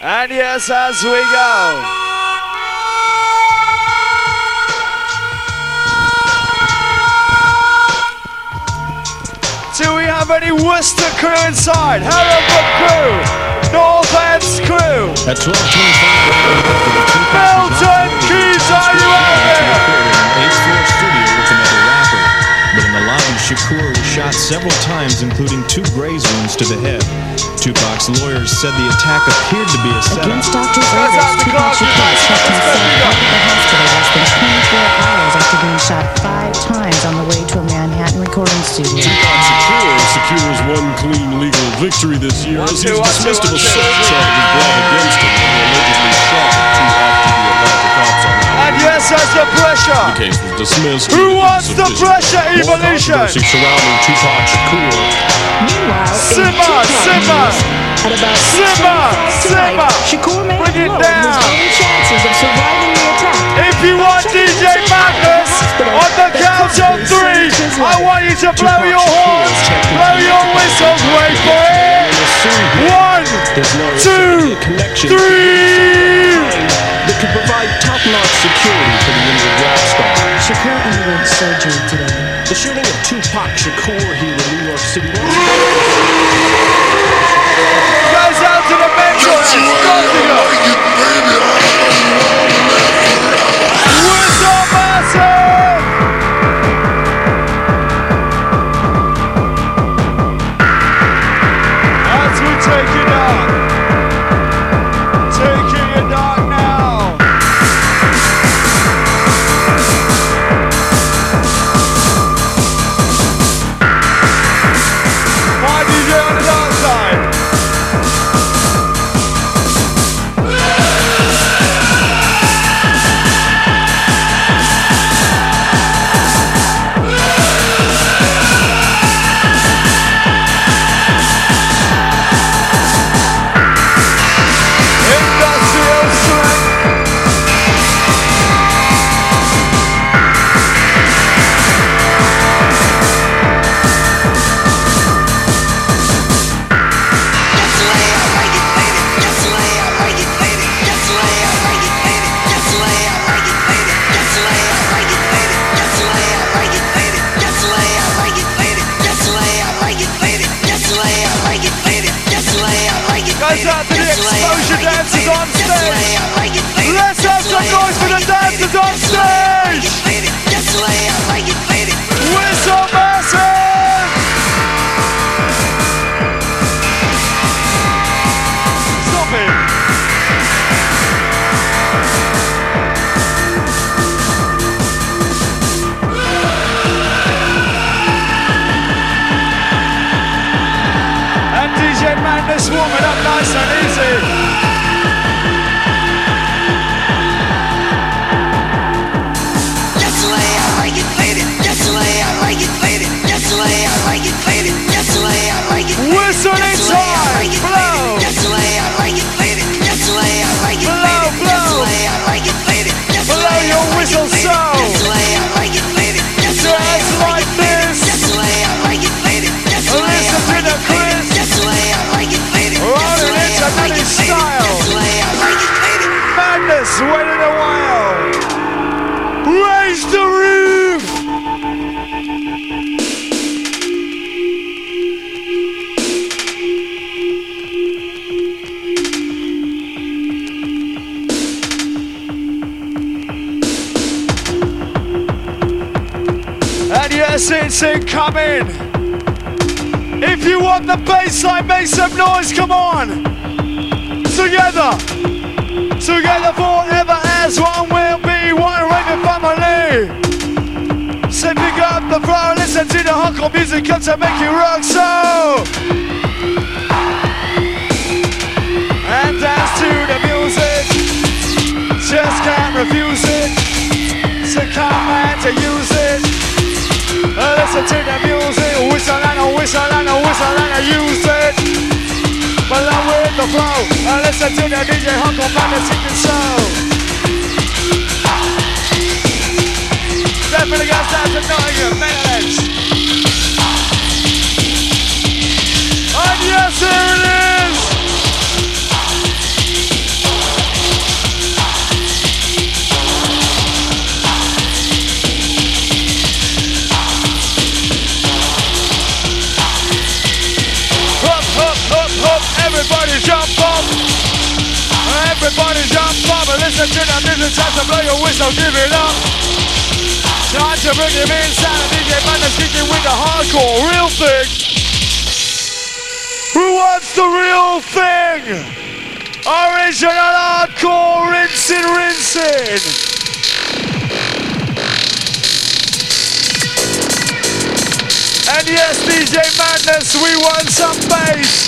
And yes, as we go. Do we have any Worcester crew inside? Hereford crew, North Ends crew. At 12:25, Milton Keynes, are you out there? Shakur was shot several times, including two graze wounds to the head. Tupac's lawyers said the attack appeared to be a setup. Against doctors' That's orders, Tupac Shakur Tupac, kept Tupac, himself out of the hospital less than 24 hours after being shot five times on the way to a Manhattan recording studio. Tupac Shakur secures one clean legal victory this year One, as two, he's dismissed of one, assault two, three. charges brought against him when allegedly shot yes, as the pressure. The case was dismissed. Who wants the pressure evolution? controversy surrounding Tupac Shakur. Meanwhile, in Simmer, Tupac simmer. news, at about Simmer, simmer. Shakur may Bring it have his down. chances of surviving the attack. If you want DJ Madness on the count of three, I want you to blow your horns, blow your whistles, wait for it. One, There's no two, connection three. That could provide top-notch security for the injured rap star. Shakur underwent surgery today. The shooting of Tupac Shakur here in New York City. And yes, it's incoming. If you want the bassline, make some noise, come on. Together. Together forever as one will be one raving family. So pick up the floor, listen to the hardcore music, come to make you rock so. And dance to the music. Just can't refuse it. So come and to use it. Listen to the music, whistle and a whistle and a whistle and a use it. Along with the flow, uh, listen to the DJ Huckle Man the secret show. Definitely got time to Nottingham, Netherlands. And yes, here it is. Everybody jump up Everybody jump and listen to the music. Time to blow your whistle, give it up. Time to bring him inside. DJ Madness kicking with the hardcore real thing. Who wants the real thing? Original hardcore rinsing, rinsing. And yes, DJ Madness, we want some bass.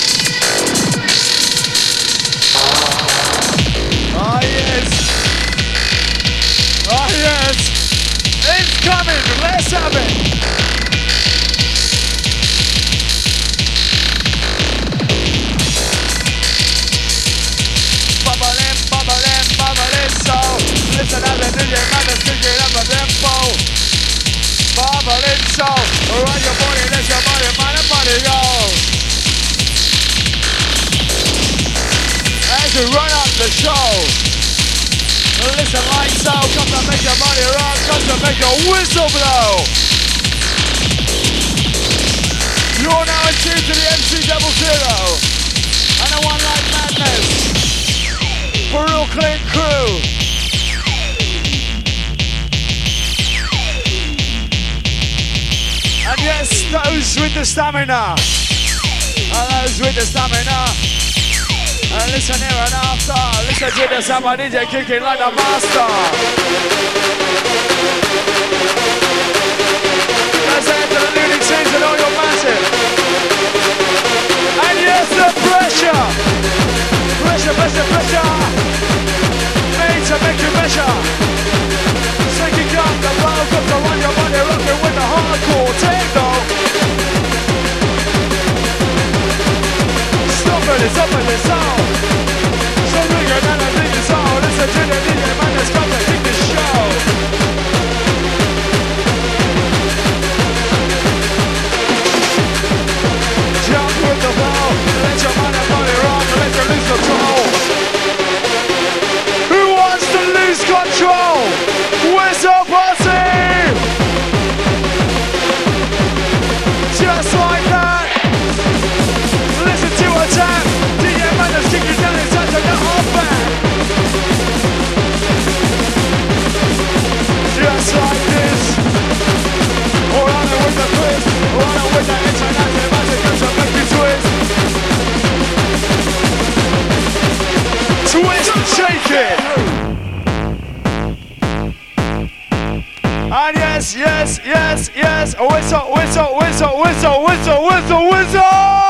Run up the show. Listen like so, come to make your money rock, come to make your whistle blow. You're now in tune to the MC Double Zero. And a one like madness. Clean crew. And yes, those with the stamina. And those with the stamina. And listen here and after. Listen to the summer DJ kicking like a master. Listen to the leading scenes and all your massive. And yes, the pressure. Pressure, pressure, pressure. Made to make you measure. Shaking up the blow, got to run your body rocking with the hardcore techno. So bigger than a big man show. Jump with the flow. Let your mind and body rock. Let you lose control. Twist. Shake it. And yes, yes, yes, yes. Whistle, whistle, whistle, whistle, whistle, whistle, whistle.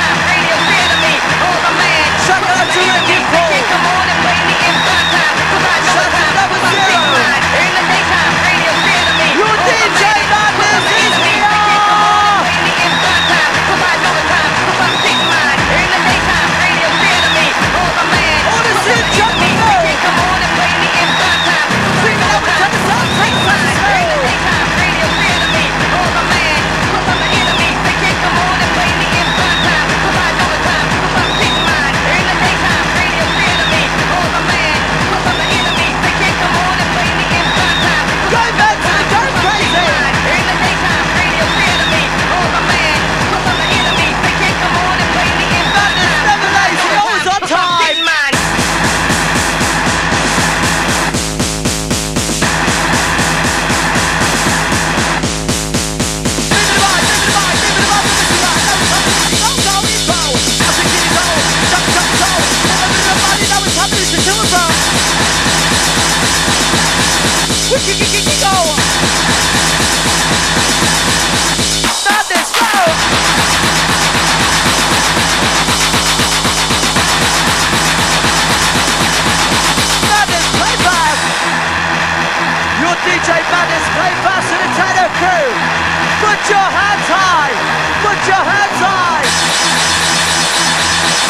your hands high. Put your hands high.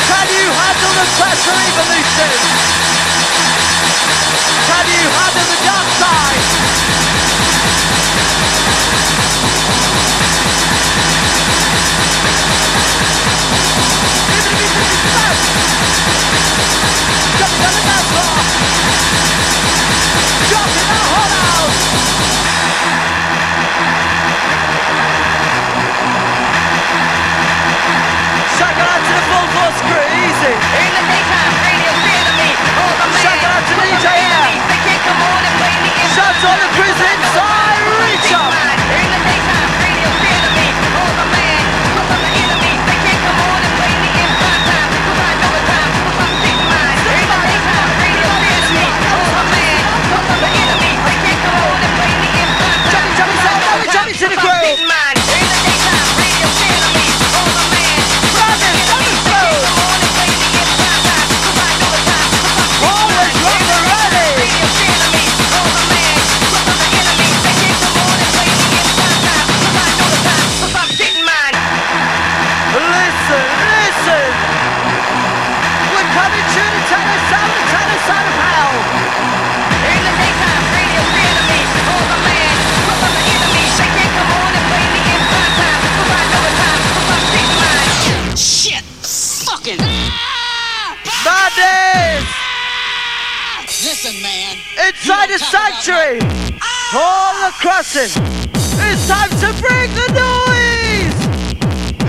Can you handle the pressure evolution? Can you handle the dark side? Shout out to DJ man, Air. They can't come Listen, man. Inside the sanctuary. All the crossing. It's time to bring the noise.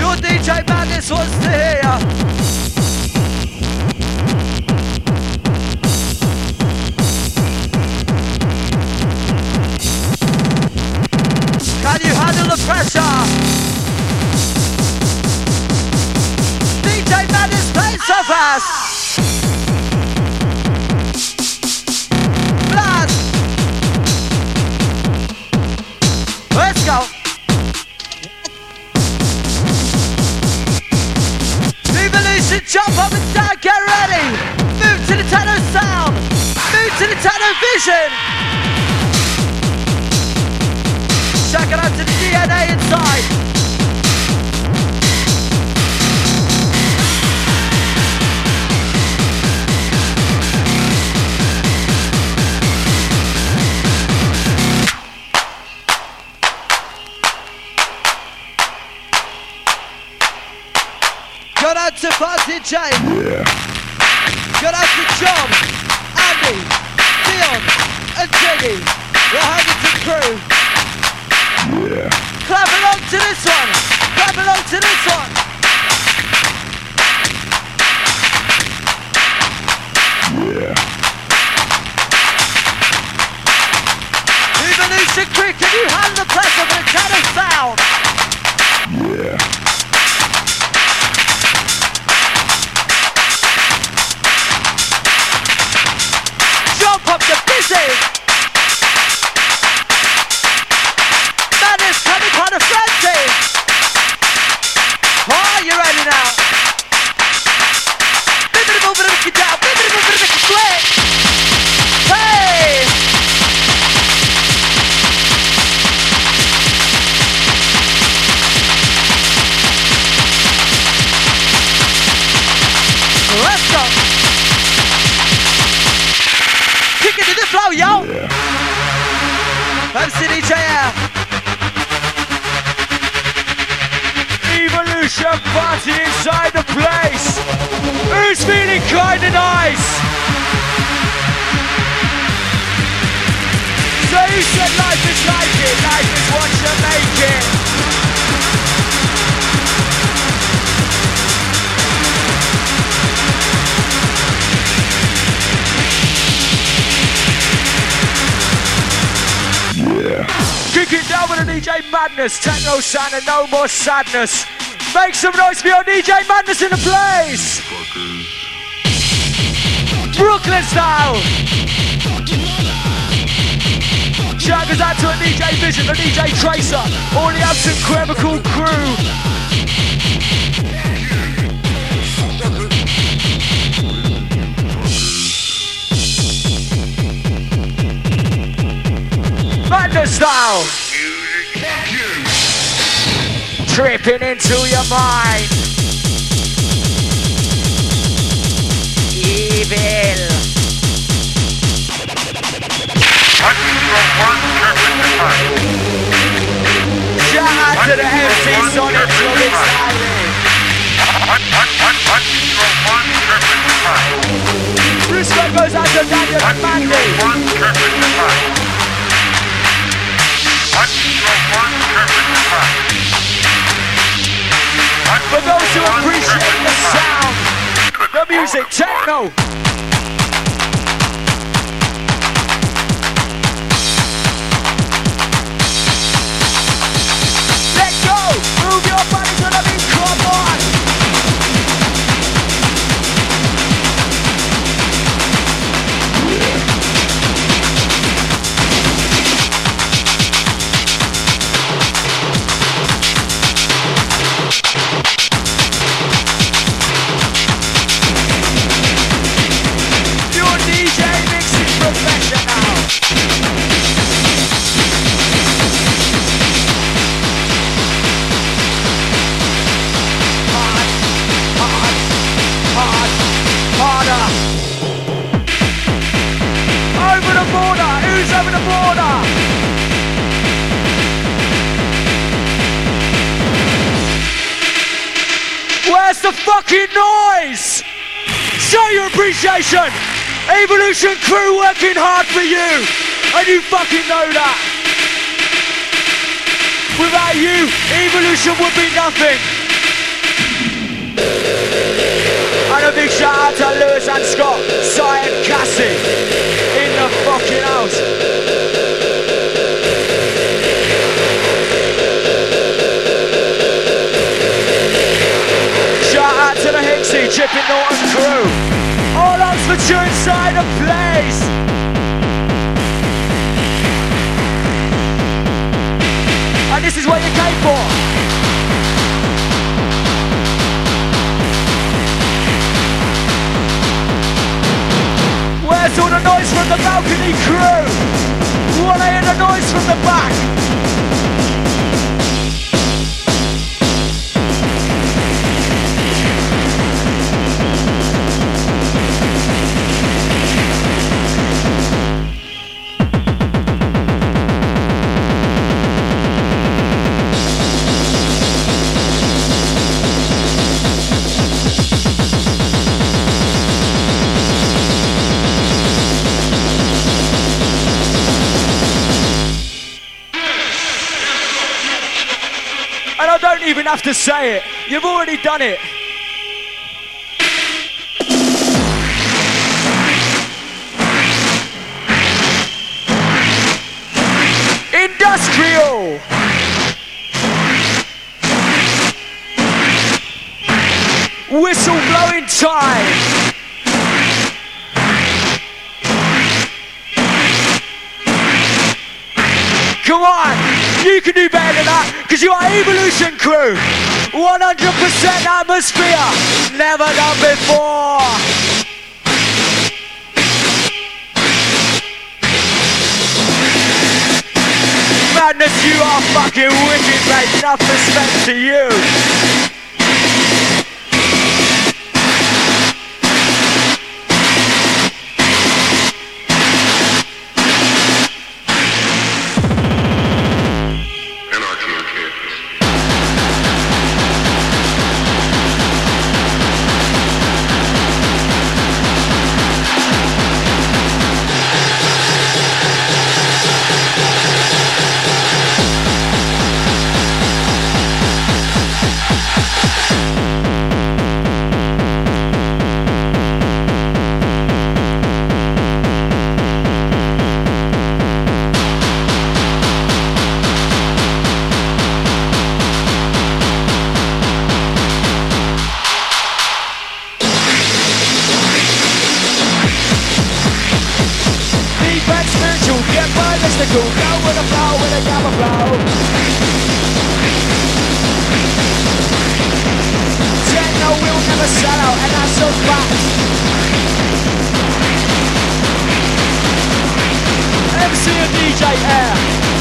Your DJ Madness wants to hear. Can you handle the pressure? DJ Madness plays so fast. Go. Evolution, jump up and down, get ready. Move to the Tano sound. Move to the Tano vision. Check it out to the DNA inside. To Party J. Go out to John, Andy, Dion, and Jenny. The Huntington crew. Yeah. Clap along to this one. Clap along to this one. Yeah. Evolution quick, can you handle the pressure for the cannon sound? Life is like it, life is what you make it. Kick it down with a DJ Madness, techno sound and no more sadness. Make some noise for your DJ Madness in the place. Brooklyn style shout out to a DJ Vision, the DJ Tracer, all the absent Cremical crew. Thunder style. Tripping into your mind. Evil. Shout out to the. For those who appreciate the sound, the music, techno. Evolution crew working hard for you. And you fucking know that. Without you, Evolution would be nothing. And a big shout out to Lewis and Scott, Cy and Cassie in the fucking house. Shout out to the Hixie, Chipping Norton crew. All Oxfordshire inside the place. And this is what you came for. Where's all the noise from the balcony crew? Wanna hear the noise from the back? Have to say it. You've already done it. Evolution Crew. 100% atmosphere, never done before. Madness, you are fucking wicked, mate. Enough respect to you. Mystical, go with the flow, with the gamma flow. Techno will never sell out, and that's a fact. MC and DJ Air.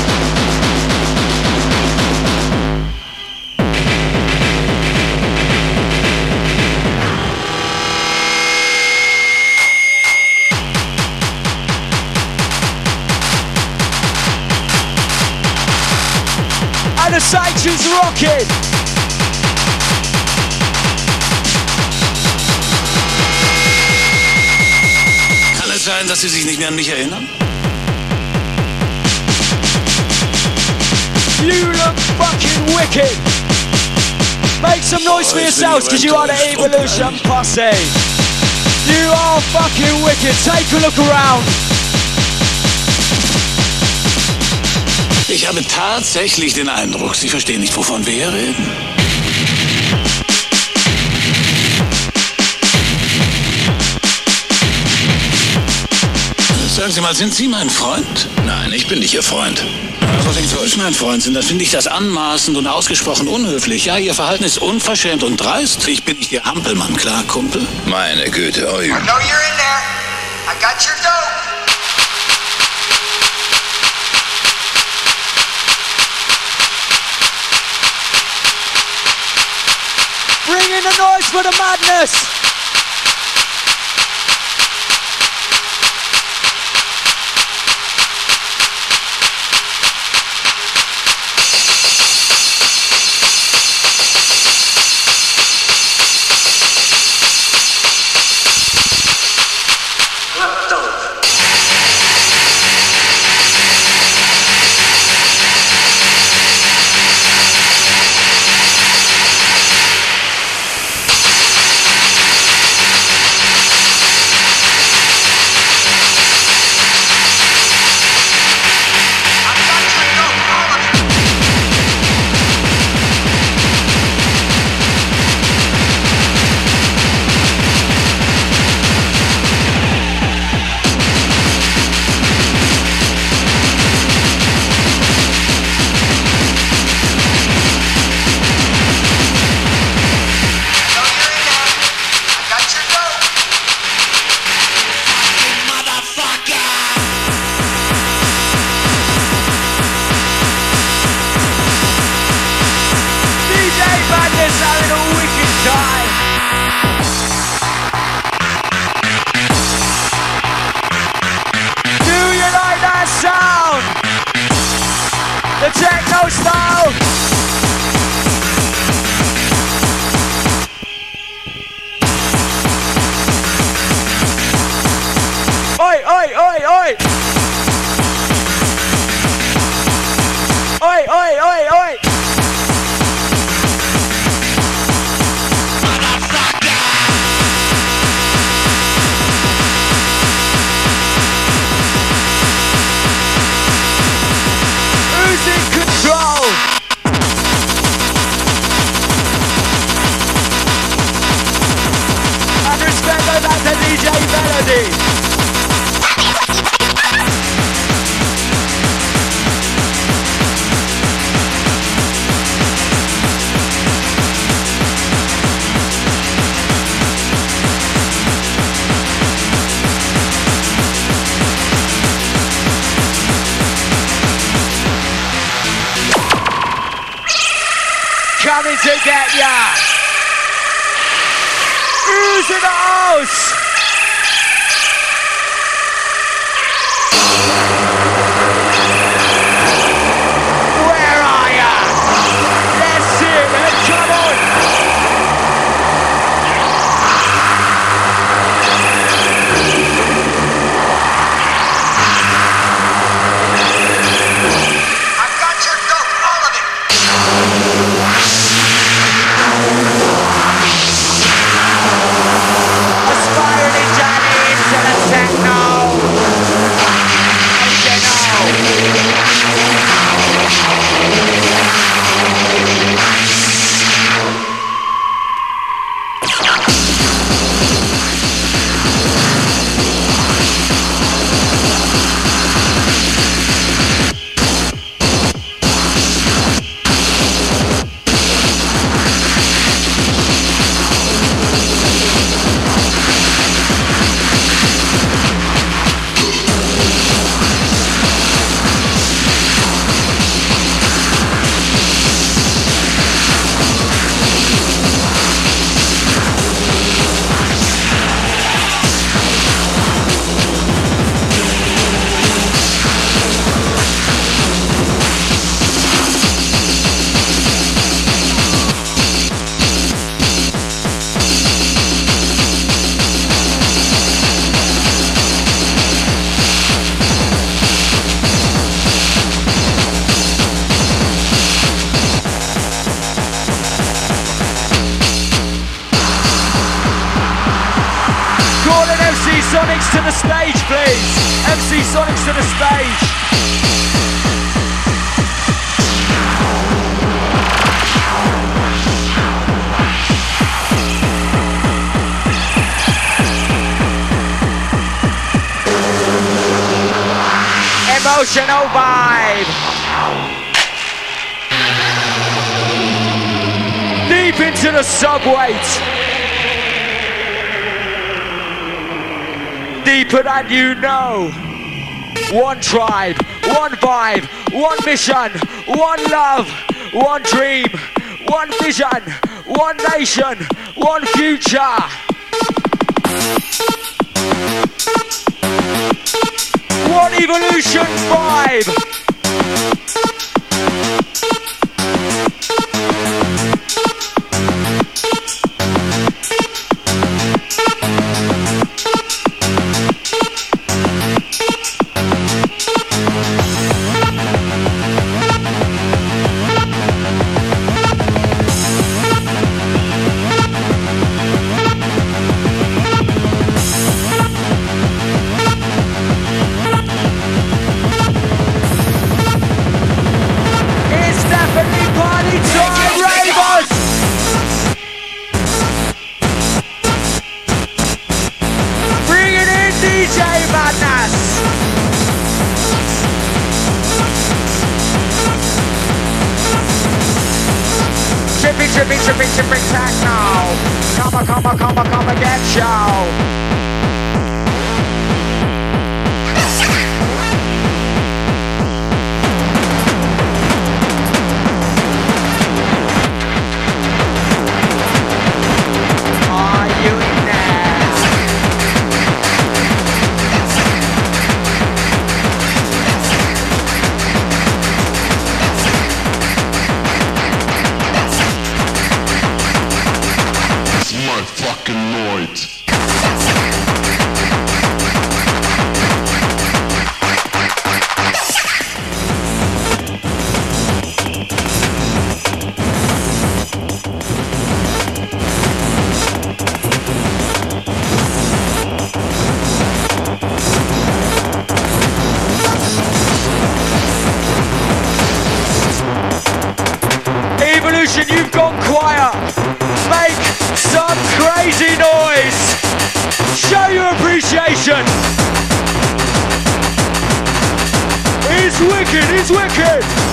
Sanctu's rocking. Kann es sein, dass Sie sich nicht mehr an mich erinnern? You look fucking wicked. Make some noise for oh, yourselves because you are the Evolution Posse. You are fucking wicked. Take a look around. Ich habe tatsächlich den Eindruck, Sie verstehen nicht, wovon wir hier reden. Sagen Sie mal, sind Sie mein Freund? Nein, ich bin nicht Ihr Freund. Aber wenn Sie mein Freund sind, dann finde ich das anmaßend und ausgesprochen unhöflich. Ja, Ihr Verhalten ist unverschämt und dreist. Ich bin nicht Ihr Hampelmann, klar, Kumpel? Meine Güte, oi. I know you're in there. I got your for the madness. Coming to get ya! Who's in Emotional vibe. Deep into the subweight. Deeper than you know. One tribe, one vibe, one mission, one love, one dream, one vision, one nation, one future. One Evolution 5. fucking Lloyd. wicked, he's wicked!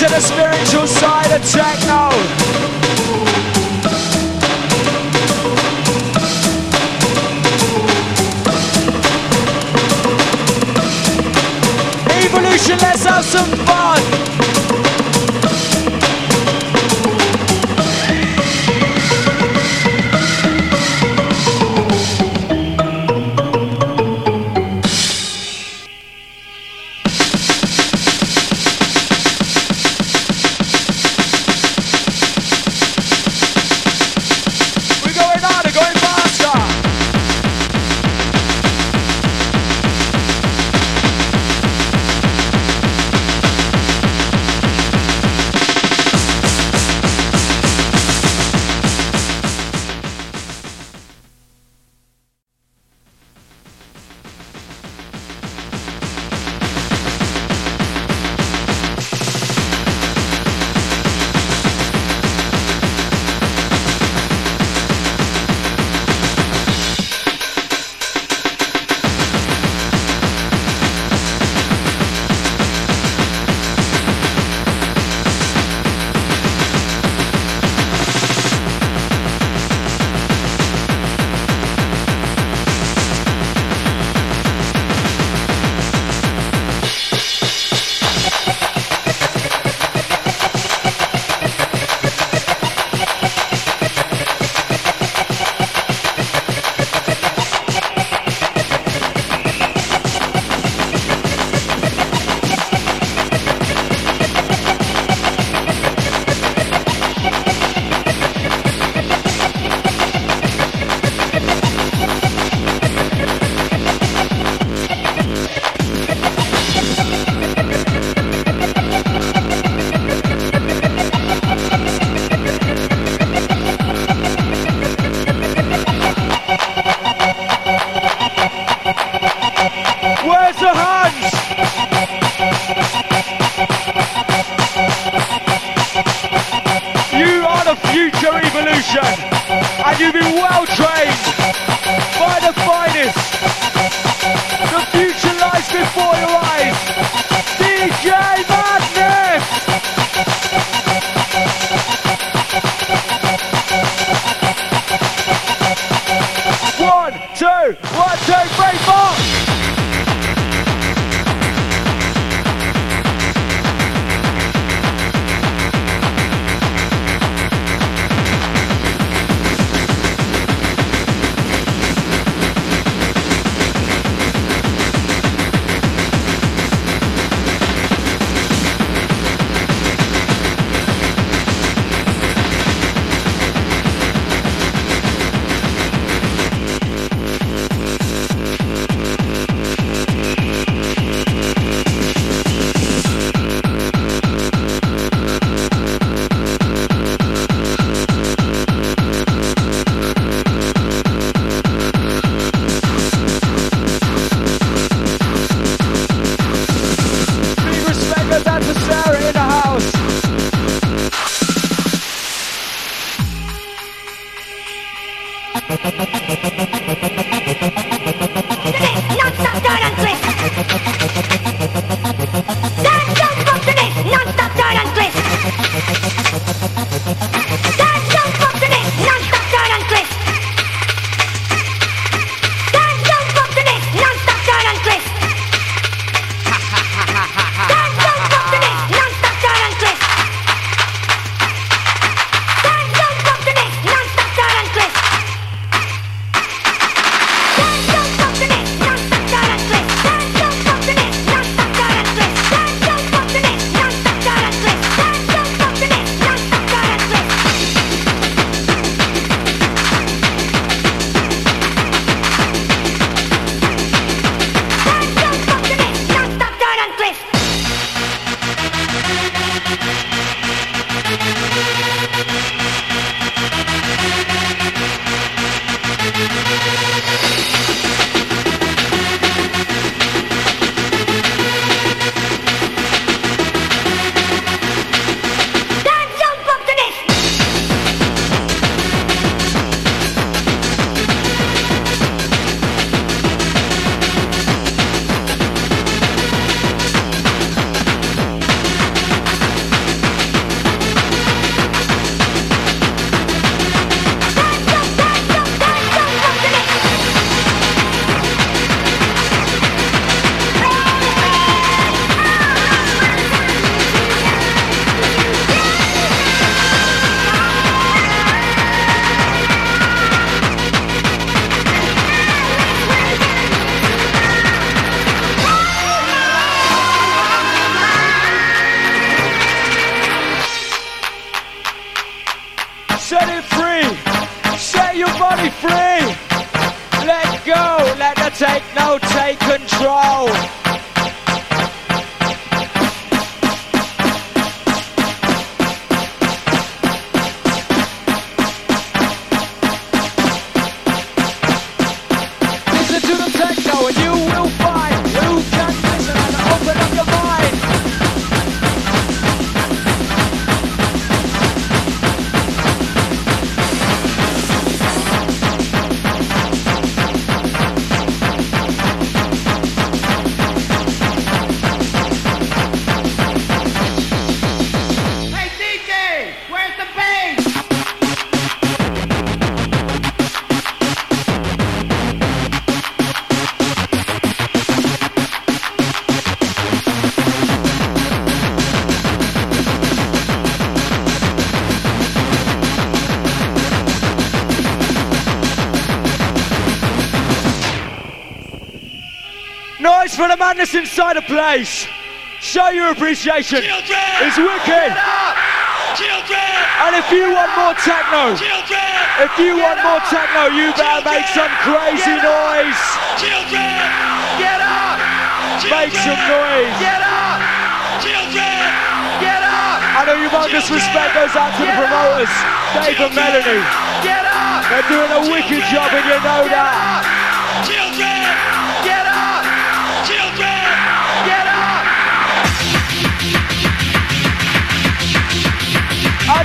Into the spiritual side of techno. Madness inside a place. Show your appreciation. It's wicked. And if you want more techno, if you want more techno, you better make some crazy noise. Get up! Make some noise. Get up! Get up! I know you humongous respect goes out to the promoters, Dave and Melanie. Get up! They're doing a wicked job and you know that.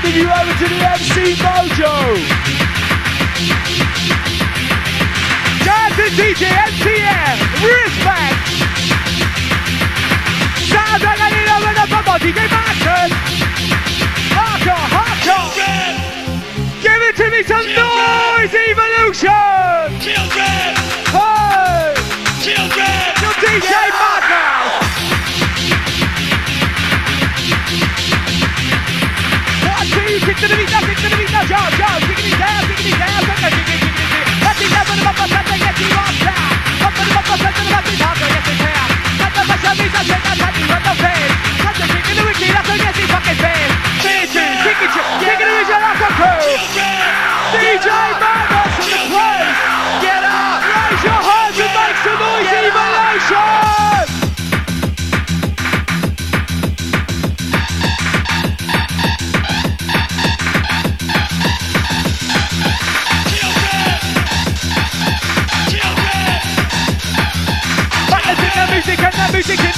Handing you over to the MC Mojo. Jonathan DJ MTN, respect. Sounds like I need a rhythm from my DJ Martin. Hardcore, hardcore. Give it to me some noise, Evolution. Children. Hey. Your DJ Martin. Kick to the beat, kick to the beat, now down, down. Let me you down. Down. Cut the run the face. Cut the the wiki, that's fucking face. Crew. DJ Madness in the place. Get up! Raise your hands and make some noise, Evolution.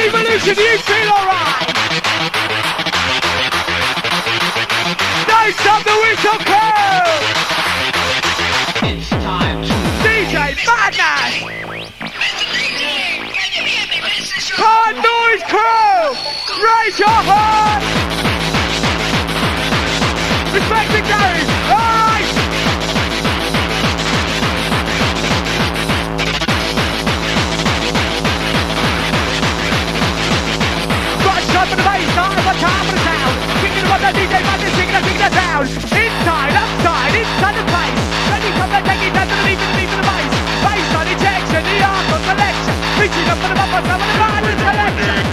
Evolution, you feel alright. Don't stop the whistle crew. DJ Madness. Hard noise crew! Raise your hand! Respect the game! Bass, side for top of the sound. Kicking what the DJ man is kicking it, kicking it down. Inside, outside, inside the place. Ready come and take it down to the beat, to the beat, to the bass. Bass on ejection, the arc on selection. Reaching up for the bumper, some of the man in selection.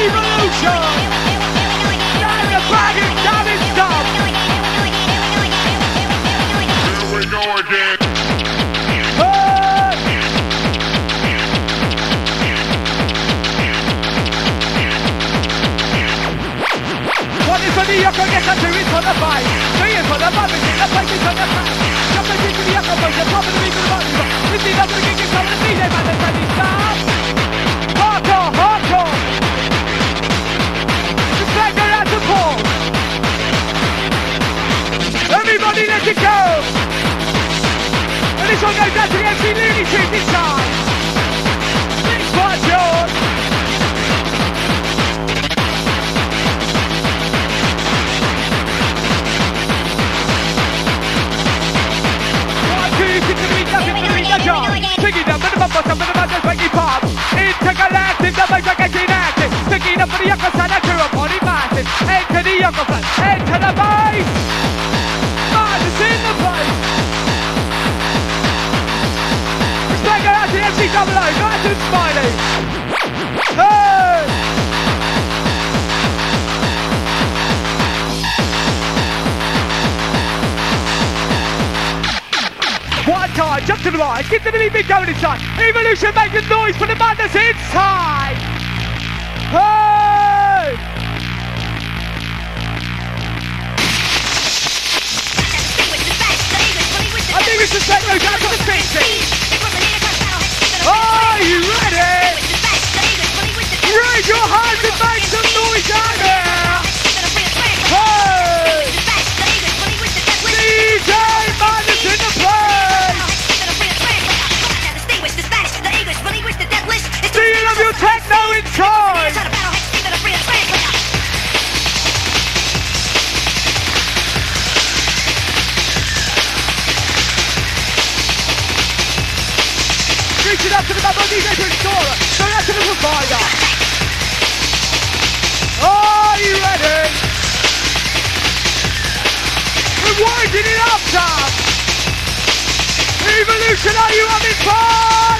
Evolution! The fight. Singing for the mothers in the places on the path. Jump the kick to the upper place, the top the beat of the up to the kick, it's coming to DJ let's ready, stop. Hardcore, hardcore. Respect go out to Paul. Everybody let it go. And this one goes out to the MC Looney Tunes time. This one's some of the mountains, making pop. Intergalactic, the mics are getting active. Picking up for the younger side, I drew a body massive. Enter the younger side, jump to the right, get to the lead, big going inside. Evolution, make a noise for the madness inside. Hey! I think it's the same goes out to the station. Are you ready? Raise your hands and make some noise out there. DJ to Explorer. Go out provider. Are you ready? We're winding it up, Tom. Evolution, are you having fun?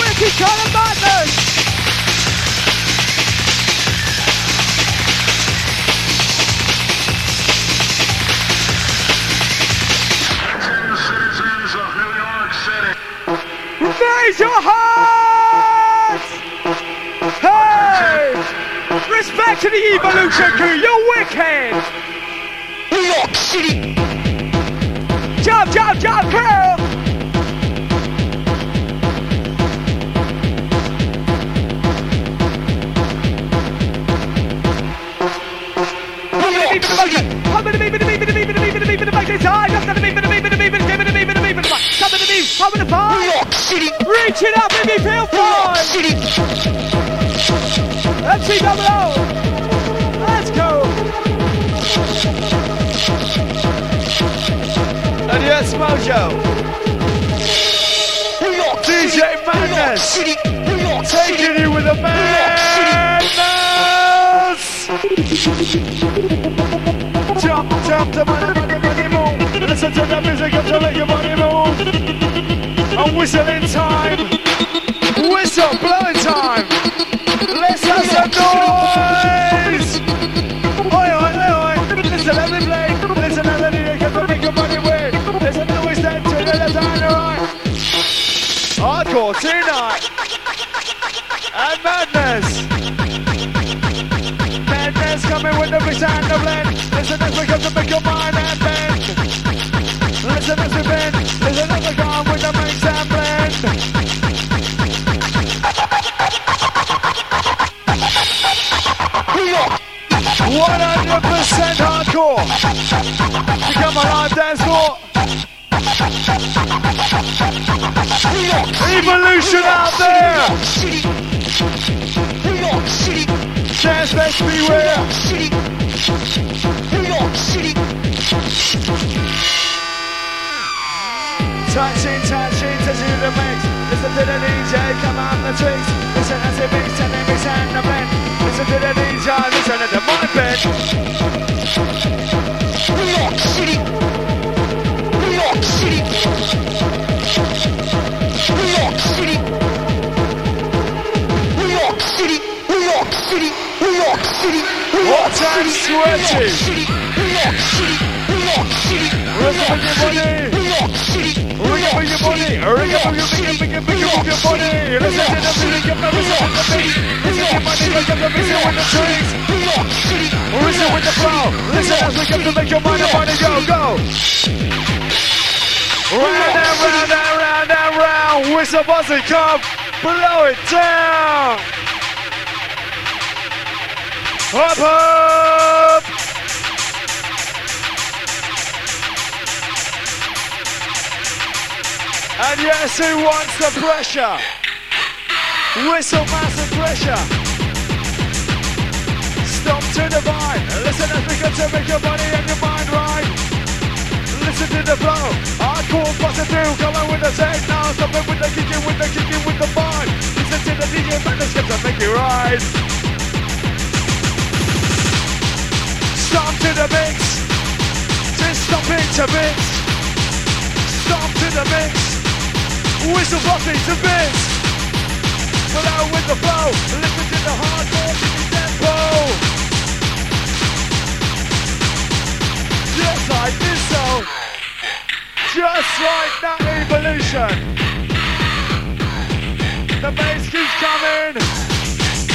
Wicked kind of madness. Raise your hands! Hey! Respect to the evolution crew, you're wicked! New York City! Jump, jump, jump, crew! Come to the beat, the beat, the beat, the beat, the beat, the beat, the beat, it's high, just to the beat, the beat, the beat, the beat, the beat, the beat, the beat, come to the beat, come to the fire! New York City! Reach it up, make me feel fine! City! MC double O! Let's go! And yes, Mojo! DJ Madness! Taking you with a madness! Jump, jump, the money, money, money, move. Listen to the music to make whistling time. Whistle, blowing time. Let's have some noise. Dance floor. Evolution out there. New York City. Dance let's beware. Touching, touching, touching the mix. Listen to the DJ, come on the tricks. Listen as it mix and it mix and the blend. Listen to the DJ, listen to the mic. New York City. York City. Ring up your body. Ring up your body. Ring up your big, big, big, big, your body. Listen to the music, you never listen to the beat. Listen to body, wake up the music with the strings. Listen with the flow. Listen as we come to make your mind and body go, go. Round and round and round and round. Whistle buzzing, come. Blow it down. Up, up. And yes, who wants the pressure? Whistle massive pressure. Stop to the vibe. Listen as we come to make your body and your mind right. Listen to the flow. Hardcore busting through, coming with the tech now. Stop it with the kicking, with the kicking, with the vibe. Listen to the DJ manuscript to make you right. Stop to the mix. Just stop it to mix. Stop to the mix. Whistle busting to mix. Flow with the flow. Listen to the hardcore kicking tempo. Just like this so. Just like that evolution. The bass keeps coming.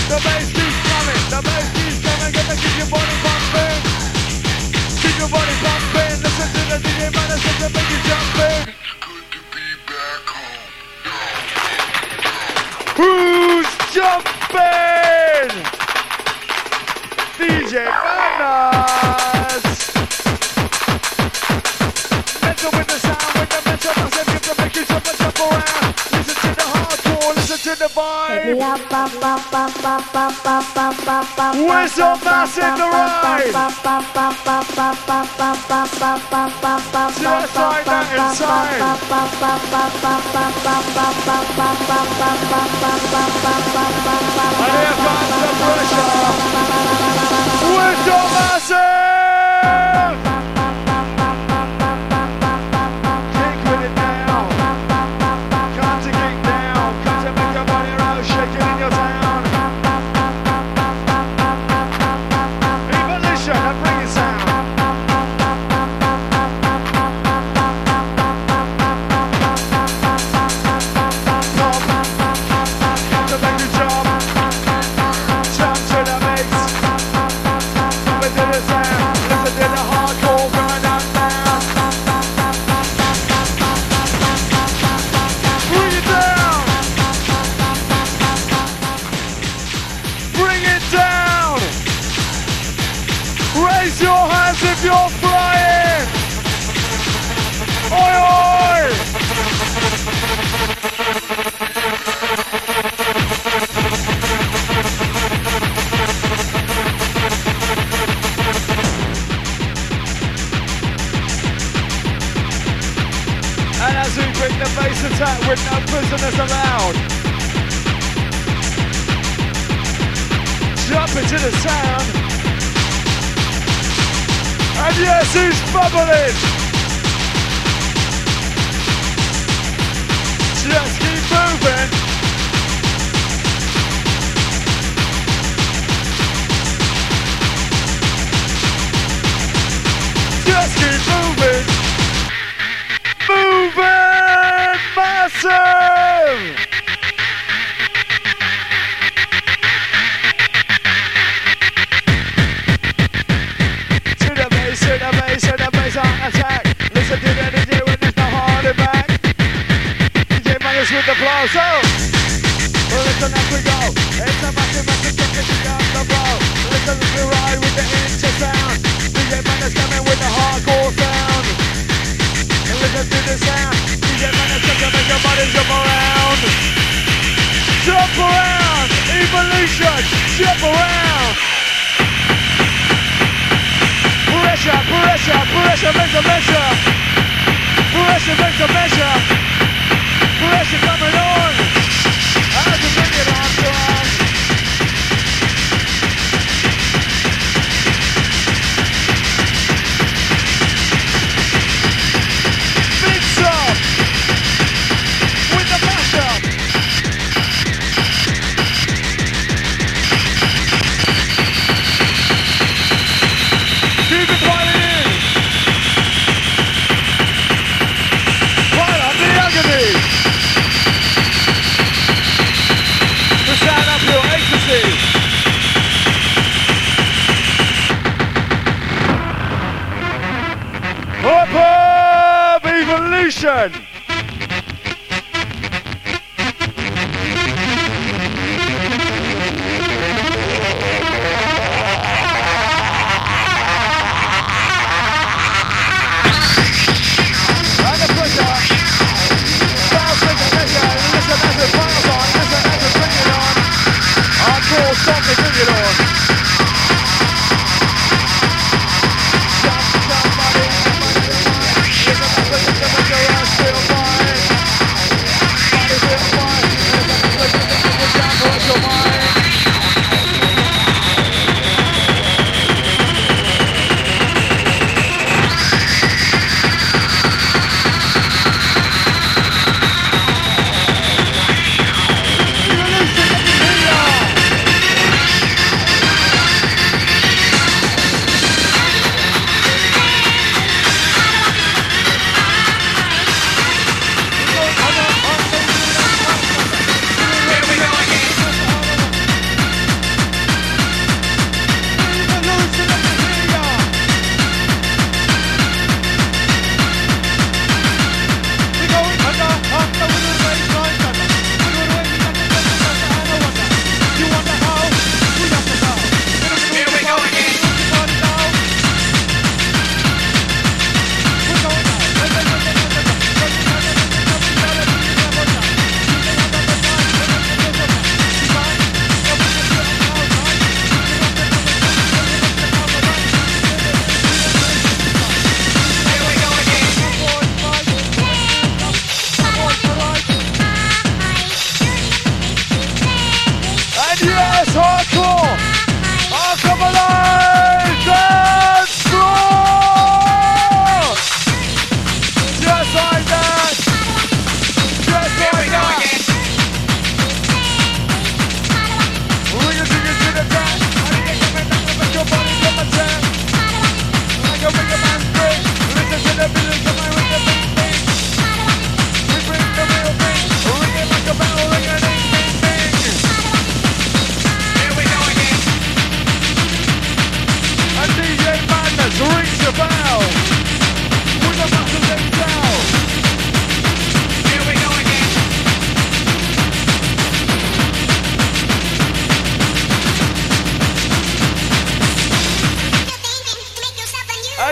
The bass keeps coming. The bass keeps keep your body pumping. Keep your body pumping. Listen to the DJ jumping. Who's? DJ. Mental with the sound, with the mental Whistle massive the ride. That inside. And here comes the pressure.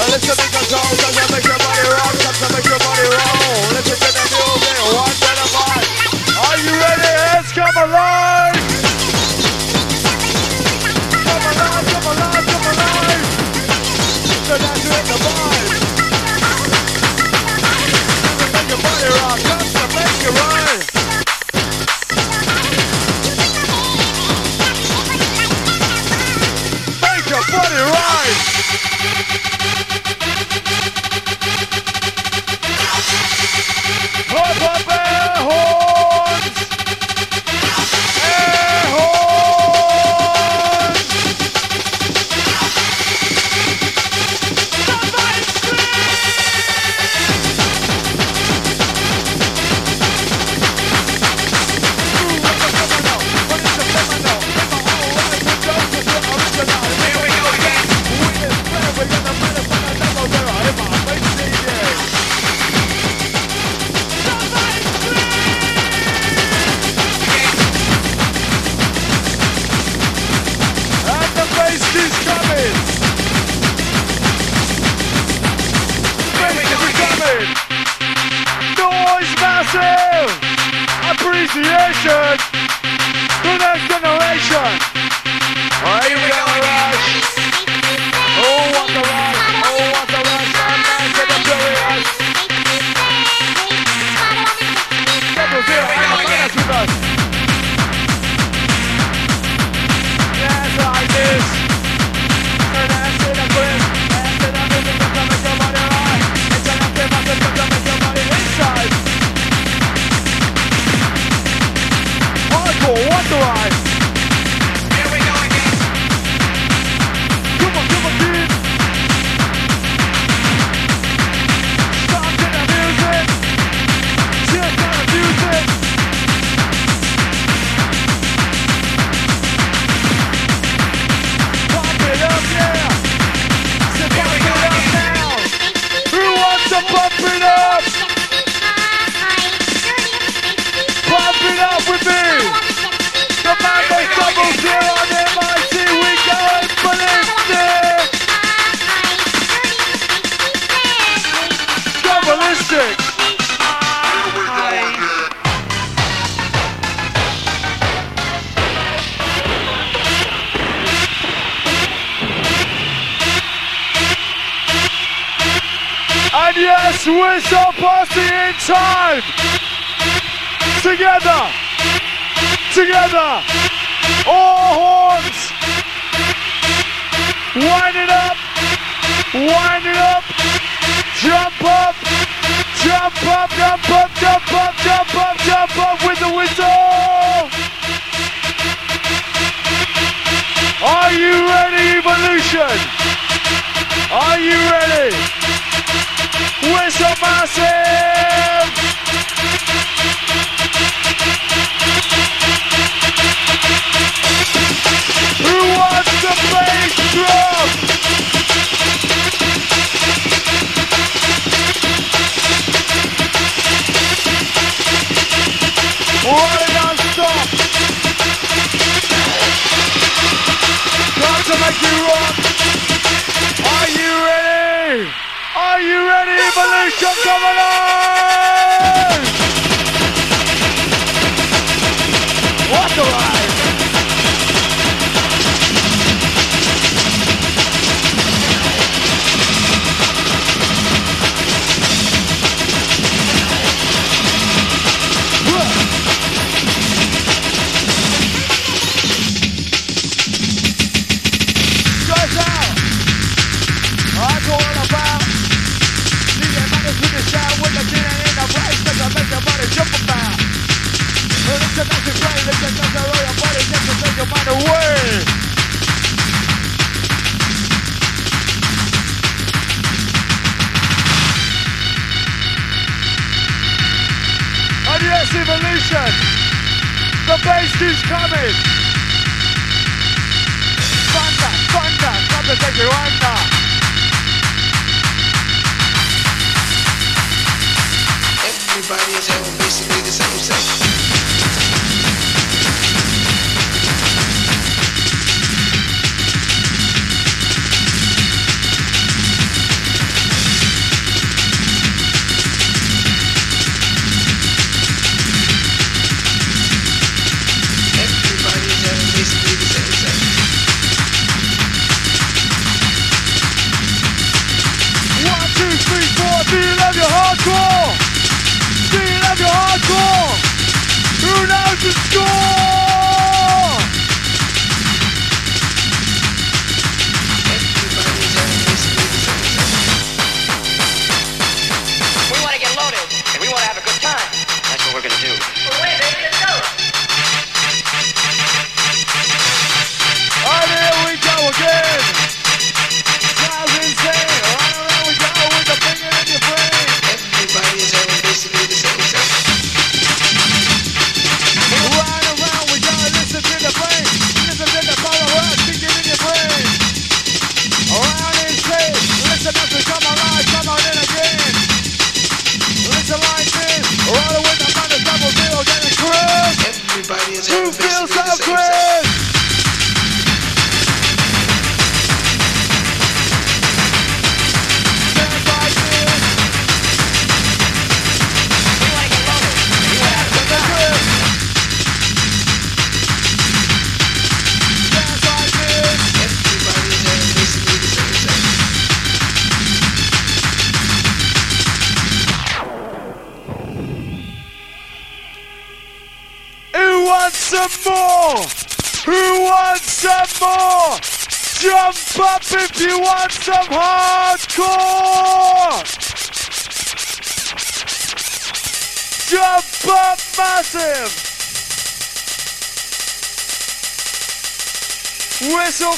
Let's make make your body rock, let's make your body roll. Let's get music, the. Are you ready? Let's come alive. Come alive, come alive, come alive. The. Let's make your body rock, let's make your. Make your body. Are you ready? Are you ready, Evolution? Come alive!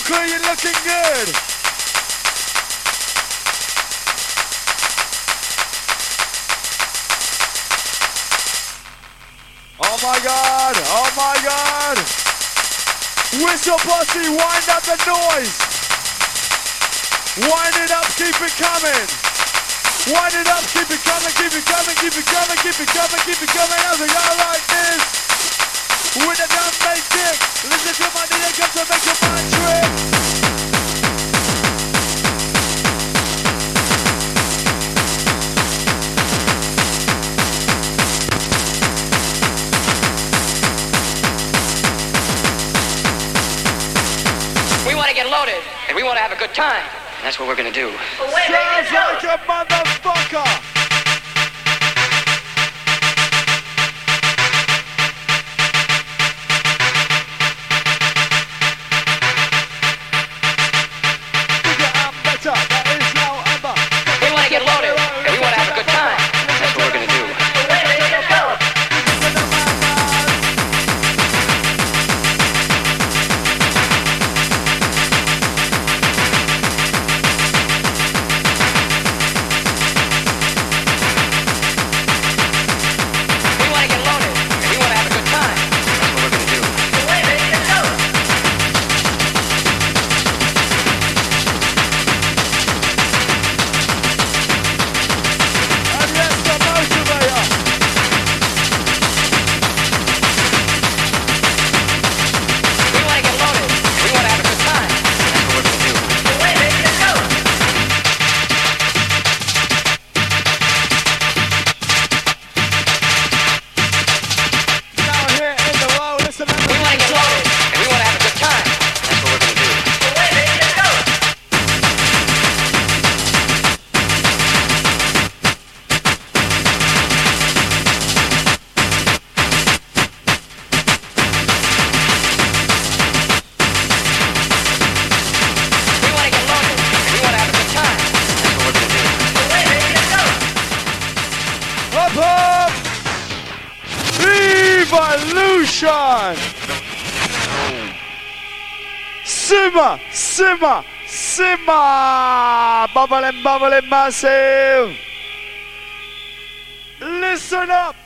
Uncle, you're looking good. Oh my god, oh my god. Whistle Posse, wind up the noise. Wind it up, keep it coming. Wind it up, keep it coming, keep it coming, keep it coming, keep it coming, keep it coming. How's it go like this? We want to get loaded, and we want to have a good time. That's what we're gonna do. Sounds like a motherfucker! Simba, Simba, bubble and bubble and massive. Listen up.